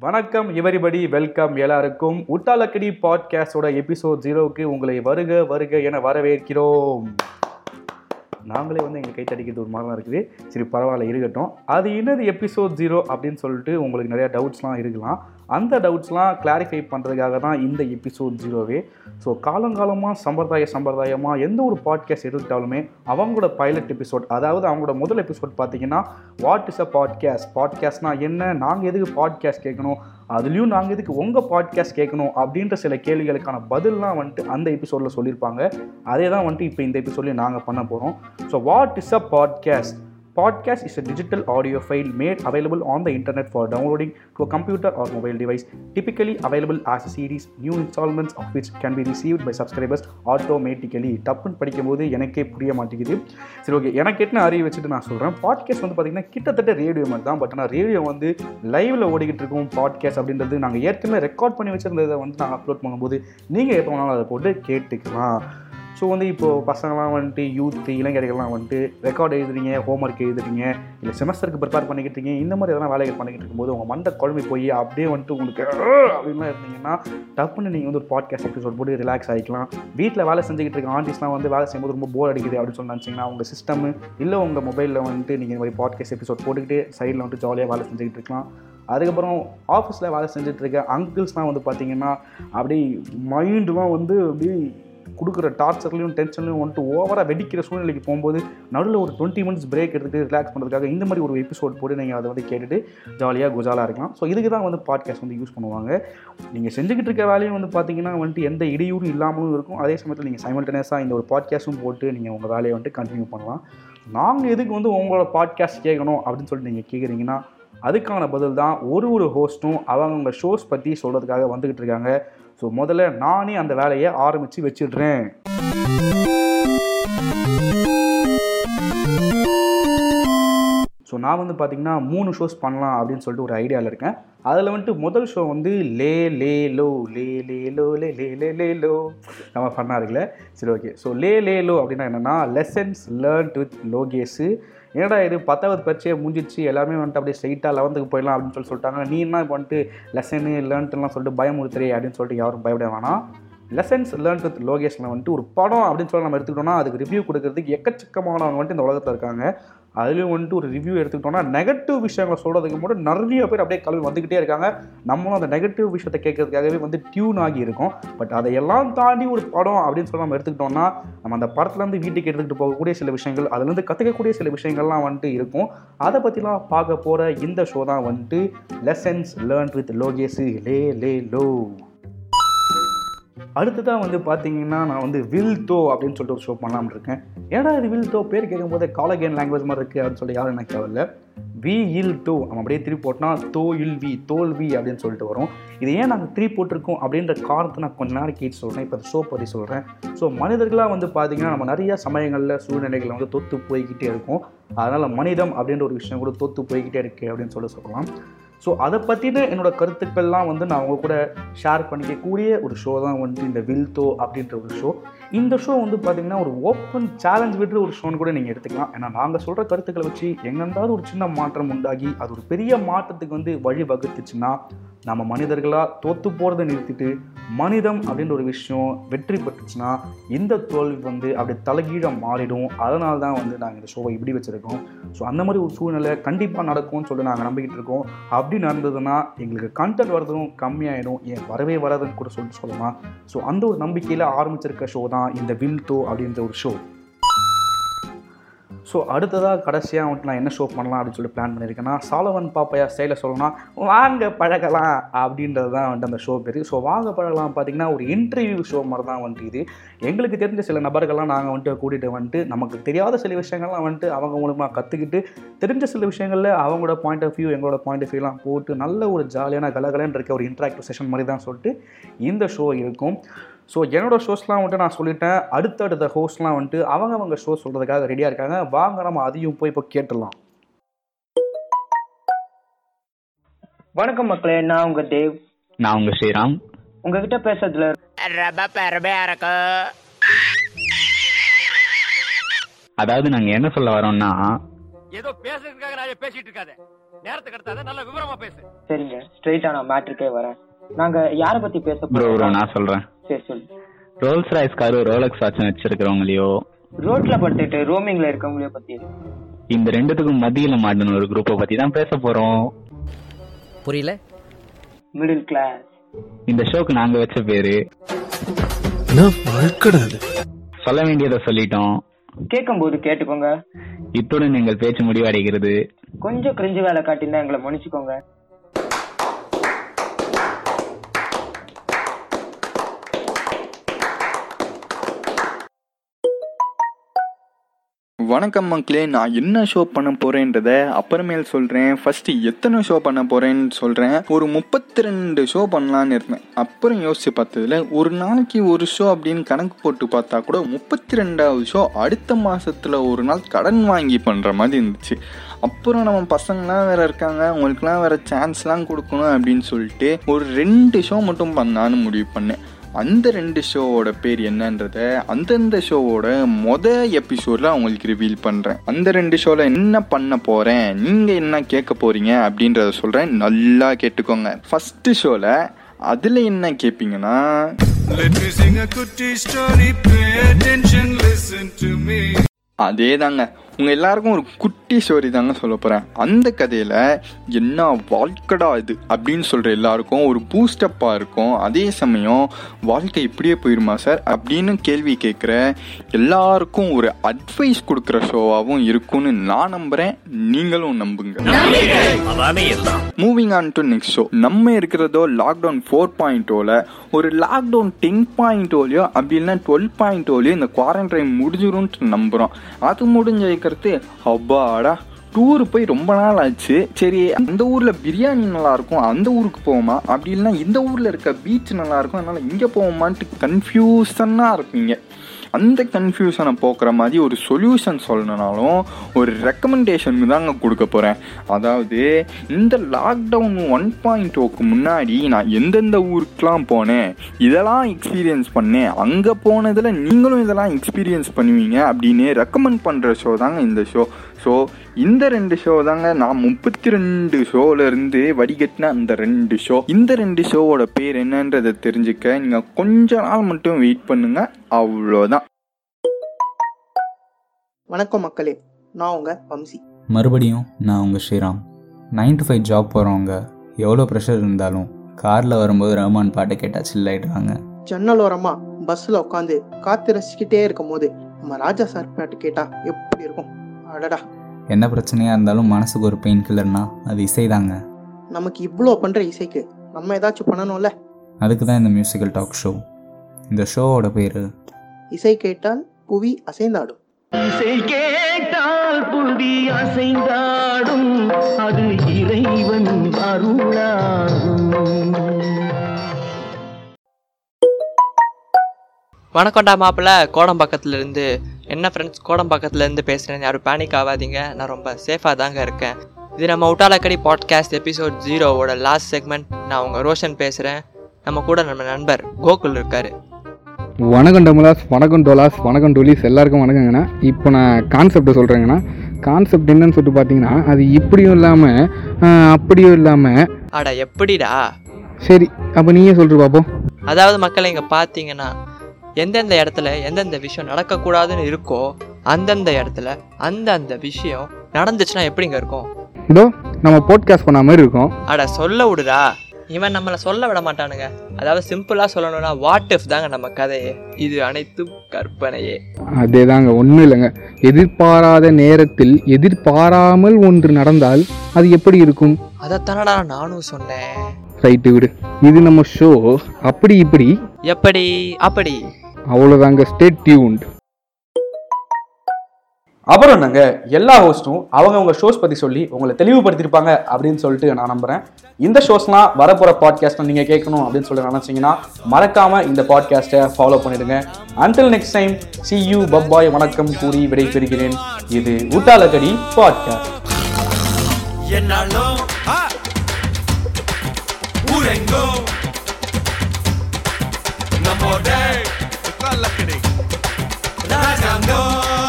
வணக்கம் everybody welcome எல்லாருக்கும். உட்டாலக்கடி பாட்காஸ்டோட episode ஜீரோவுக்கு உங்களை வருக வருக என வரவேற்கிறோம். நாங்களே வந்து எங்கள் கைத்தடிக்கிறது ஒரு மாதிரி தான் இருக்குது. சரி பரவாயில்ல இருக்கட்டும். அது என்னது எபிசோட் ஜீரோ அப்படின்னு சொல்லிட்டு உங்களுக்கு நிறையா டவுட்ஸ்லாம் இருக்கலாம். அந்த டவுட்ஸ்லாம் கிளாரிஃபை பண்ணுறதுக்காக தான் இந்த எபிசோட் ஜீரோவே ஸோ காலங்காலமாக சம்பிரதாய சம்பிரதாயமாக எந்த ஒரு பாட்காஸ்ட் எடுத்துட்டாலுமே அவங்களோட பைலட் எபிசோட் அதாவது அவங்களோட முதல் எபிசோட் பார்த்தீங்கன்னா வாட் இஸ் அ பாட்காஸ்ட் பாட்காஸ்ட்னா என்ன? நாங்கள் எதுக்கு பாட்காஸ்ட் கேட்கணும்? அதுலேயும் நாங்கள் எதுக்கு உங்கள் பாட்காஸ்ட் கேட்கணும்? அப்படின்ற சில கேள்விகளுக்கான பதில்லாம் வந்துட்டு அந்த எபிசோடில் சொல்லியிருப்பாங்க. அதே தான் வந்துட்டு இப்போ இந்த எபிசோட்லேயும் நாங்கள் பண்ண போகிறோம் so what is a podcast Podcast is a digital audio file made available on the internet for downloading to a computer or mobile device, typically available as a series, new installments of which can be received by subscribers automatically. டப்புன்னு படிக்கும்போது எனக்கே புரிய மாட்டேங்குது. சரி okay எனக்கு என்ன அறிவு வச்சுட்டு நான் சொல்கிறேன் பாட்காஸ்ட் வந்து பார்த்தீங்கன்னா கிட்டத்தட்ட ரேடியோ மாதிரி தான். பட் ஆனால் ரேடியோ வந்து லைவில் ஓடிக்கிட்டு இருக்கும் பாட்காஸ்ட் அப்படின்றது நாங்கள் ஏற்கனவே ரெக்கார்ட் பண்ணி வச்சுருந்ததை வந்து நாங்கள் அப்லோட் பண்ணும்போது நீங்கள் எப்போ வேணாலும் அதை போட்டு கேட்டுக்கலாம். ஸோ வந்து இப்போது பசங்களாம் வந்துட்டு யூத் இளைஞர்கள்லாம் வந்துட்டு ரெக்கார்டு எழுதுறீங்க ஹோம்ஒர்க் எழுதுறீங்க இல்லை செமஸ்டருக்கு ப்ரிப்பேர் பண்ணிக்கிட்டு இருக்கீங்க இந்த மாதிரி எதனா வேலைகள் பண்ணிக்கிட்டு இருக்கும்போது உங்கள் மண்டை குழம்பு போய் அப்படியே வந்துட்டு உங்களுக்கு அப்படின்லாம் இருந்தீங்கன்னா டப்புன்னு நீங்கள் வந்து ஒரு பாட்காஸ்ட் எபிசோட் போட்டு ரிலாக்ஸ் ஆகிக்கலாம் வீட்டில் வேலை செஞ்சுக்கிட்டு இருக்க ஆண்டிஸ்லாம் வந்து வேலை செய்யும்போது ரொம்ப போர் அடிக்குது அப்படின்னு சொல்லி நினச்சிங்கன்னா உங்கள் சிஸ்டம் இல்லை உங்கள் மொபைலில் வந்துட்டு நீங்கள் இந்த மாதிரி பாட்காஸ்ட் எபிசோட் போட்டுக்கிட்டு சைடில் வந்துட்டு ஜாலியாக வேலை செஞ்சுக்கிட்டு இருக்கலாம். அதுக்கப்புறம் ஆஃபீஸில் வேலை செஞ்சுட்டு இருக்க அங்கிள்ஸ்லாம் வந்து பார்த்தீங்கன்னா அப்படியே மைண்டுலாம் வந்து அப்படியே கொடுக்குற டார்ச்சர்லையும் டென்ஷன்லையும் வந்துட்டு ஓவராக வெடிக்கிற சூழ்நிலைக்கு போகும்போது நடுவில் ஒரு டுவெண்ட்டி மினிட்ஸ் பிரேக் எடுத்துகிட்டு ரிலாக்ஸ் பண்ணுறதுக்காக இந்த மாதிரி ஒரு எபிசோட் போட்டு நீங்கள் அதை வந்து கேட்டுட்டு ஜாலியாக குஜாலாக இருக்கலாம். ஸோ இதுக்கு தான் வந்து பாட்காஸ்ட் வந்து யூஸ் பண்ணுவாங்க. நீங்கள் செஞ்சுக்கிட்டு இருக்க வேலையும் வந்து பார்த்தீங்கன்னா வந்துட்டு எந்த இடையூறும் இல்லாமலும் இருக்கும். அதே சமயத்தில் நீங்கள் சைமல்டேனியஸாக இந்த ஒரு பாட்காஸ்ட்டும் போட்டு நீங்கள் உங்கள் வேலையை வந்துட்டு கண்டினியூ பண்ணலாம். நாங்கள் எதுக்கு வந்து உங்களோட பாட்காஸ்ட் கேட்கணும் அப்படின்னு சொல்லிட்டு நீங்கள் கேட்குறீங்கன்னா அதுக்கான பதில் தான் ஒரு ஒரு ஹோஸ்ட்டும் அவங்க ஷோஸ் பற்றி சொல்கிறதுக்காக வந்துக்கிட்டு இருக்காங்க. ஸோ முதல்ல நானே அந்த வேலையை ஆரம்பித்து வச்சிடுறேன். ஸோ நான் வந்து பார்த்திங்கன்னா மூணு ஷோஸ் பண்ணலாம் அப்படின்னு சொல்லிட்டு ஒரு ஐடியாவில் இருக்கேன். அதில் வந்துட்டு முதல் ஷோ வந்து லே லே லோ லே லே லோ லே லே லே லே லோ நம்ம பண்ணா இருக்குல்ல சரி ஓகே ஸோ லே லே லோ அப்படின்னா என்னென்னா லெசன்ஸ் லேர்ன்ட் வித் லோகேஸு ஏடா இது பத்தாவது பரீட்சையை முடிஞ்சிச்சு எல்லாருமே வந்துட்டு அப்படியே ஸ்ட்ரைட்டாக லெவன்த்துக்கு போயிடலாம் அப்படின்னு சொல்லி சொல்லிட்டாங்க. நீ என்ன இப்போ வந்துட்டு லெசனு லேர்ன்ட்டுலாம் சொல்லிட்டு பயமுறுத்துறே அப்படின்னு சொல்லிட்டு யாரும் பயப்பட வேணாம். லெசன்ஸ் லேர்ன் வித் லோகேஷில் வந்துட்டு ஒரு படம் அப்படின்னு சொல்லி நம்ம எடுத்துக்கிட்டோம்னா அதுக்கு ரிவ்யூ கொடுக்கறதுக்கு எக்கச்சக்கமானவங்க வந்துட்டு இந்த உலகத்தில் இருக்காங்க. அதுலேயும் வந்துட்டு ஒரு ரிவ்யூ எடுத்துக்கிட்டோம்னா நெகட்டிவ் விஷயங்களை சொல்கிறதுக்கு மட்டும் நிறைய பேர் அப்படியே கல்வி வந்துக்கிட்டே இருக்காங்க. நம்மளும் அந்த நெகட்டிவ் விஷயத்தை கேட்கறதுக்காகவே வந்து டியூன் ஆகி இருக்கும். பட் அதையெல்லாம் தாண்டி ஒரு படம் அப்படின்னு சொல்லி நம்ம எடுத்துக்கிட்டோம்னா நம்ம அந்த படத்துலேருந்து வீட்டுக்கு எடுத்துக்கிட்டு போகக்கூடிய சில விஷயங்கள் அதுலேருந்து கற்றுக்கக்கூடிய சில விஷயங்கள்லாம் வந்துட்டு இருக்கும். அதை பற்றிலாம் பார்க்க போகிற இந்த ஷோ தான் வந்துட்டு லெசன்ஸ் லேர்ன் வித் லோகேஸு லே லே லோ. அடுத்ததாக வந்து பார்த்தீங்கன்னா நான் வந்து வில் தோ அப்படின்னு சொல்லிட்டு ஒரு ஷோ பண்ணலாம்னு இருக்கேன் ஏடா இது வில் தோ பேர் கேட்கும்போது காலகேன் லாங்குவேஜ் மாதிரி இருக்குது அப்படின்னு சொல்லி யாரும் எனக்கு தேவையில்ல. வி இல் டோ நம்ம அப்படியே திருப்பி போட்டோம்னா தோ இல் வி தோல்வி அப்படின்னு சொல்லிட்டு வரும். இது ஏன் நாங்கள் திருப்பி போட்டிருக்கோம் அப்படின்ற காரணத்தை நான் கொஞ்ச நேரம் கேட்டு சொல்கிறேன் இப்போ ஷோ பற்றி சொல்கிறேன் ஸோ மனிதர்களாக வந்து பார்த்திங்கன்னா நம்ம நிறைய சமயங்களில் சூழ்நிலைகளை வந்து தொத்து போய்கிட்டே இருக்கும். அதனால் மனிதம் அப்படின்ற ஒரு விஷயம் கூட தொத்து போய்கிட்டே இருக்குது அப்படின்னு சொல்லி சொல்லலாம். ஸோ அதை பற்றின என்னோடய கருத்துக்கள்லாம் வந்து நான் அவங்க கூட ஷேர் பண்ணிக்கக்கூடிய ஒரு ஷோ தான் வந்து இந்த வில்தோ அப்படின்ற ஒரு ஷோ இந்த ஷோ வந்து பார்த்திங்கன்னா ஒரு ஓப்பன் சேலஞ்ச் விடுற ஒரு ஷோன்னு கூட நீங்கள் எடுத்துக்கலாம். ஏன்னா நாங்கள் சொல்கிற கருத்துக்களை வச்சு எங்கெந்தாவது ஒரு சின்ன மாற்றம் உண்டாகி அது ஒரு பெரிய மாற்றத்துக்கு வந்து வழி வகுத்துச்சுன்னா நம்ம மனிதர்களாக தோற்று போகிறத நிறுத்திட்டு மனிதம் அப்படின்ற ஒரு விஷயம் வெற்றி பெற்றுச்சுன்னா இந்த தோல்வி வந்து அப்படி தலைகீழ மாறிடும். அதனால தான் வந்து நாங்கள் இந்த ஷோவை இப்படி வச்சுருக்கோம். ஸோ அந்த மாதிரி ஒரு சூழ்நிலை கண்டிப்பாக நடக்கும்னு சொல்லி நாங்கள் நம்பிக்கிட்டு இருக்கோம். அப்படி நடந்ததுன்னா எங்களுக்கு கண்டென்ட் வரதும் கம்மியாயிடும். ஏன் வரவே வராதுன்னு கூட சொல்லி சொல்லலாம். ஸோ அந்த ஒரு நம்பிக்கையில் ஆரம்பிச்சிருக்க ஷோ தான் இந்த வில் தோ அப்படின்ற ஒரு ஷோ ஸோ அடுத்ததாக கடைசியாக வந்துட்டு நான் என்ன ஷோ பண்ணலாம் அப்படின்னு சொல்லி பிளான் பண்ணியிருக்கேன்னா சாலவன் பாப்பையா ஸ்டைலில் சொல்லணும்னா வாங்க பழகலாம் அப்படின்றது தான் வந்துட்டு அந்த ஷோ பேர். ஸோ வாங்க பழகலாம் பார்த்தீங்கன்னா ஒரு இன்டர்வியூ ஷோ மாதிரி தான் வந்துட்டு இது. எங்களுக்கு தெரிஞ்ச சில நபர்கள்லாம் நாங்கள் வந்துட்டு கூட்டிகிட்டு வந்துட்டு நமக்கு தெரியாத சில விஷயங்கள்லாம் வந்துட்டு அவங்க மூலமாக கற்றுக்கிட்டு தெரிஞ்ச சில விஷயங்களில் அவங்களோட பாயிண்ட் ஆஃப் வியூ எங்களோட பாயிண்ட் ஆஃப் வியூலாம் போட்டு நல்ல ஒரு ஜாலியான கலகலன்னு இருக்க ஒரு இன்ட்ராக்டிவ் செஷன் மாதிரி தான் சொல்லிட்டு இந்த ஷோ இருக்கும். ஸோ என்னோட ஷோஸ்லாம் வந்துட்டு நான் சொல்லிட்டேன். அடுத்தடுத்த ஹோஸ்ட்லாம் வந்துட்டு அவங்க அவங்க ஷோ சொல்கிறதுக்காக ரெடியாக இருக்காங்க. வாங்க நம்ம அதையும் போய் இப்போ கேட்டுடலாம். வணக்கம் மக்களே நான் உங்க தேவ். நான் உங்க ஸ்ரீராம். உங்ககிட்ட பேசுறதுல அதாவது நாங்க என்ன சொல்ல வரோம்னா ஏதோ பேசுறதுக்காக நான் பேசிட்டு இருக்காத. நேரத்துக்கு எடுத்தாத நல்ல விவரமா பேசு. சரிங்க ஸ்ட்ரெயிட்டா நான் மேட்ருக்கே வரேன். நாங்க யார பத்தி பேச ப்ரோ ப்ரோ போறோம்? நான் சொல்றேன். சரி சொல்லு Rolls Royce car Rolex watch வச்சிருக்கிறவங்களையோ? ரோட்ல படுத்துட்டு ரோமிங்ல இருக்கவங்களே பத்தி? இந்த ரெண்டுத்துக்கும் மத்தியில மாட்டின ஒரு குரூப்பை பத்தி தான் பேச போறோம். புரியல? மிடில் கிளாஸ் இந்த ஷோக்கு நாங்க வச்ச பேரு. சொல்ல வேண்டியதை சொல்லிட்டோம். கேட்கும்போது கேட்டுக்கோங்க. இத்துடன் எங்கள் பேச்சு முடிவடைகிறது. கொஞ்சம் கிரிஞ்சு வேலை காட்டியிருந்தா எங்களை மன்னிச்சுக்கோங்க. வணக்கம் மக்களே நான் என்ன ஷோ பண்ண போறேன்றத அப்புறமேல் சொல்றேன். ஃபர்ஸ்ட் எத்தனை ஷோ பண்ண போறேன்னு சொல்றேன். ஒரு முப்பத்தி ரெண்டு ஷோ பண்ணலான்னு இருந்தேன். அப்புறம் யோசிச்சு பார்த்ததுல ஒரு நாளைக்கு ஒரு ஷோ அப்படின்னு கணக்கு போட்டு பார்த்தா கூட முப்பத்தி ரெண்டாவது ஷோ அடுத்த மாசத்துல ஒரு நாள் கடன் வாங்கி பண்ற மாதிரி இருந்துச்சு. அப்புறம் நம்ம பசங்களாம் வேற இருக்காங்க. அவங்களுக்குலாம் வேற சான்ஸ்லாம் கொடுக்கணும் அப்படின்னு சொல்லிட்டு ஒரு ரெண்டு ஷோ மட்டும் பண்ணலான்னு முடிவு பண்ணேன். அந்த ரெண்டு ஷோவோட பேர் என்னன்றத அந்தந்த ஷோவோட மொத எபிசோட்ல அவங்களுக்கு ரிவீல் பண்றேன் அந்த ரெண்டு ஷோல என்ன பண்ண போறேன் நீங்க என்ன கேட்க போறீங்க அப்படின்றத சொல்றேன் நல்லா கேட்டுக்கோங்க ஃபர்ஸ்ட் ஷோல அதுல என்ன கேட்பீங்கன்னா Let me sing a kutti story. Pay attention, listen to me. அதே தாங்க உங்க எல்லாருக்கும் ஒரு குட்டி ஸ்டோரி தாங்க சொல்ல போகிறேன் அந்த கதையில் என்ன வாழ்க்கடா இது அப்படின்னு சொல்கிற எல்லாருக்கும் ஒரு பூஸ்டப்பாக இருக்கும். அதே சமயம் வாழ்க்கை இப்படியே போயிருமா சார்? அப்படின்னு கேள்வி கேட்குற எல்லாருக்கும் ஒரு அட்வைஸ் கொடுக்குற ஷோவாகவும் இருக்கும்னு நான் நம்புகிறேன் நீங்களும் நம்புங்க. Moving on to next show நம்ம இருக்கிறதோ லாக்டவுன் ஃபோர் பாயிண்ட் ஓவில் ஒரு லாக்டவுன் டென் பாயிண்ட் ஓலையோ அப்படி இல்லைன்னா டுவெல் பாயிண்ட் ஓலையோ இந்த குவாரண்டைன் முடிஞ்சிரும்னு நம்புகிறோம் அது முடிஞ்ச வைக்கிறது அப்பாடா டூர் போய் ரொம்ப நாள் ஆச்சு. சரி அந்த ஊரில் பிரியாணி நல்லாயிருக்கும் அந்த ஊருக்கு போவோமா? அப்படி இல்லைன்னா இந்த ஊரில் இருக்க பீச் நல்லாயிருக்கும் அதனால் இங்கே போவோமான்ட்டு கன்ஃபியூஷனாக இருப்பீங்க. அந்த கன்ஃபியூஷனை போக்குற மாதிரி ஒரு சொல்யூஷன் சொல்லணுனாலும் ஒரு ரெக்கமெண்டேஷனுக்கு தாங்க கொடுக்க போகிறேன் அதாவது இந்த லாக்டவுன் ஒன் பாயிண்ட் ஓக்கு முன்னாடி நான் எந்தெந்த ஊருக்கெலாம் போனேன் இதெல்லாம் எக்ஸ்பீரியன்ஸ் பண்ணேன். அங்கே போனதில் நீங்களும் இதெல்லாம் எக்ஸ்பீரியன்ஸ் பண்ணுவீங்க அப்படின்னு ரெக்கமெண்ட் பண்ணுற ஷோ தாங்க இந்த ஷோ ஸோ இந்த ரெண்டு ஷோ தாங்க நான் முப்பத்தி ரெண்டு ஷோலேருந்து வடிகட்டின அந்த ரெண்டு ஷோ இந்த ரெண்டு ஷோவோட பேர் என்னன்றதை தெரிஞ்சுக்க நீங்கள் கொஞ்ச நாள் மட்டும் வெயிட் பண்ணுங்க. அவ்வளோதான். வணக்கம் மக்களே. நான் உங்க வம்சி. மறுபடியும் நான் உங்கள் Sriram. Nine to five job போகிறவங்க எவ்வளோ ப்ரெஷர் இருந்தாலும் காரில் வரும்போது ரஹ்மான் பாட்டை கேட்டால் chill ஆயிடுறாங்க. ஜன்னலோரமா பஸ்ல உட்காந்து காத்து ரசிச்சுக்கிட்டே இருக்கும் போது நம்ம ராஜா சார் பாட்டு கேட்டா எப்படி இருக்கும்? அடடா. என்ன பிரச்சனையாக இருந்தாலும் மனசுக்கு ஒரு பெயின் கில்லர்னா அது இசைதாங்க. நமக்கு இவ்வளோ பண்ற இசைக்கு நம்ம ஏதாச்சும் பண்ணணும்ல? அதுக்கு தான் இந்த மியூசிக்கல் டாக் ஷோ இந்த ஷோவோட பேர் இசை கேட்டால் புவி அசைந்தாடும். இசை கேட்டால் புவி அசைந்தாடும். அது இறைவன் அருளாகும். வணக்கம்டா மாப்பிள்ள. இருந்து என்ன ஃப்ரெண்ட்ஸ் கோடம்பாக்கத்துல இருந்து பேசுகிறேன் யாரும் பேனிக் ஆகாதீங்க. நான் ரொம்ப சேஃபாக தாங்க இருக்கேன். இது நம்ம உட்டாலக்கடி பாட்காஸ்ட் எபிசோட் ஜீரோவோட லாஸ்ட் செக்மெண்ட் நான் உங்கள் ரோஷன் பேசுகிறேன் நம்ம கூட நம்ம நண்பர் கோகுல் இருக்காரு. வணக்கம் டமுலாஸ் வணக்கம் டோலாஸ் வணக்கம் டோலிஸ். எல்லாருக்கும் வணக்கங்கண்ணா. இப்போ நான் கான்செப்ட் சொல்கிறேங்கண்ணா கான்செப்ட் என்னன்னு சொல்லிட்டு பார்த்தீங்கன்னா அது இப்படியும் இல்லாமல் அப்படியும் இல்லாமல் அட எப்படிடா? சரி அப்போ நீயே சொல்லிட்டு பார்ப்போம் அதாவது மக்களை இங்கே பார்த்தீங்கன்னா எந்தெந்த இடத்துல எந்தெந்த விஷயம் நடக்கக்கூடாதுன்னு இருக்கோ அந்தந்த இடத்துல அந்தந்த விஷயம் நடந்துச்சுன்னா எப்படிங்க இருக்கும்? இதோ நம்ம போட்காஸ்ட் பண்ண மாதிரி இருக்கோம். அட சொல்ல விடுடா. இவன் நம்மளை சொல்ல விட மாட்டானுங்க. அதாவது சிம்பிளா சொல்லணும்னா வாட் இஃப் தாங்க நம்ம கதையே. இது அனைத்தும் கற்பனையே. அதே தாங்க ஒன்றும் இல்லைங்க. எதிர்பாராத நேரத்தில் எதிர்பாராமல் ஒன்று நடந்தால் அது எப்படி இருக்கும்? அதைத்தானடா நானும் சொன்னேன். ரைட்டு விடு. இது நம்ம ஷோ அப்படி இப்படி. எப்படி? அப்படி. அவ்வளோதாங்க ஸ்டேட் டியூன்ட் அப்புறம் என்னங்க? எல்லா ஹோஸ்ட்டும் அவங்கவுங்க ஷோஸ் பற்றி சொல்லி உங்களை தெளிவுபடுத்தியிருப்பாங்க அப்படின்னு சொல்லிட்டு நான் நம்புகிறேன் இந்த ஷோஸ்லாம் வரப்போகிற பாட்காஸ்ட்டை நீங்கள் கேட்கணும் அப்படின்னு சொல்லி நினச்சிங்கன்னா மறக்காமல் இந்த பாட்காஸ்ட்டை ஃபாலோ பண்ணிடுங்க. Until next time see you பப்பாய் வணக்கம் கூறி விடை பெறுகிறேன் இது Uttalakkadi podcast Durango. Namode. Rajango.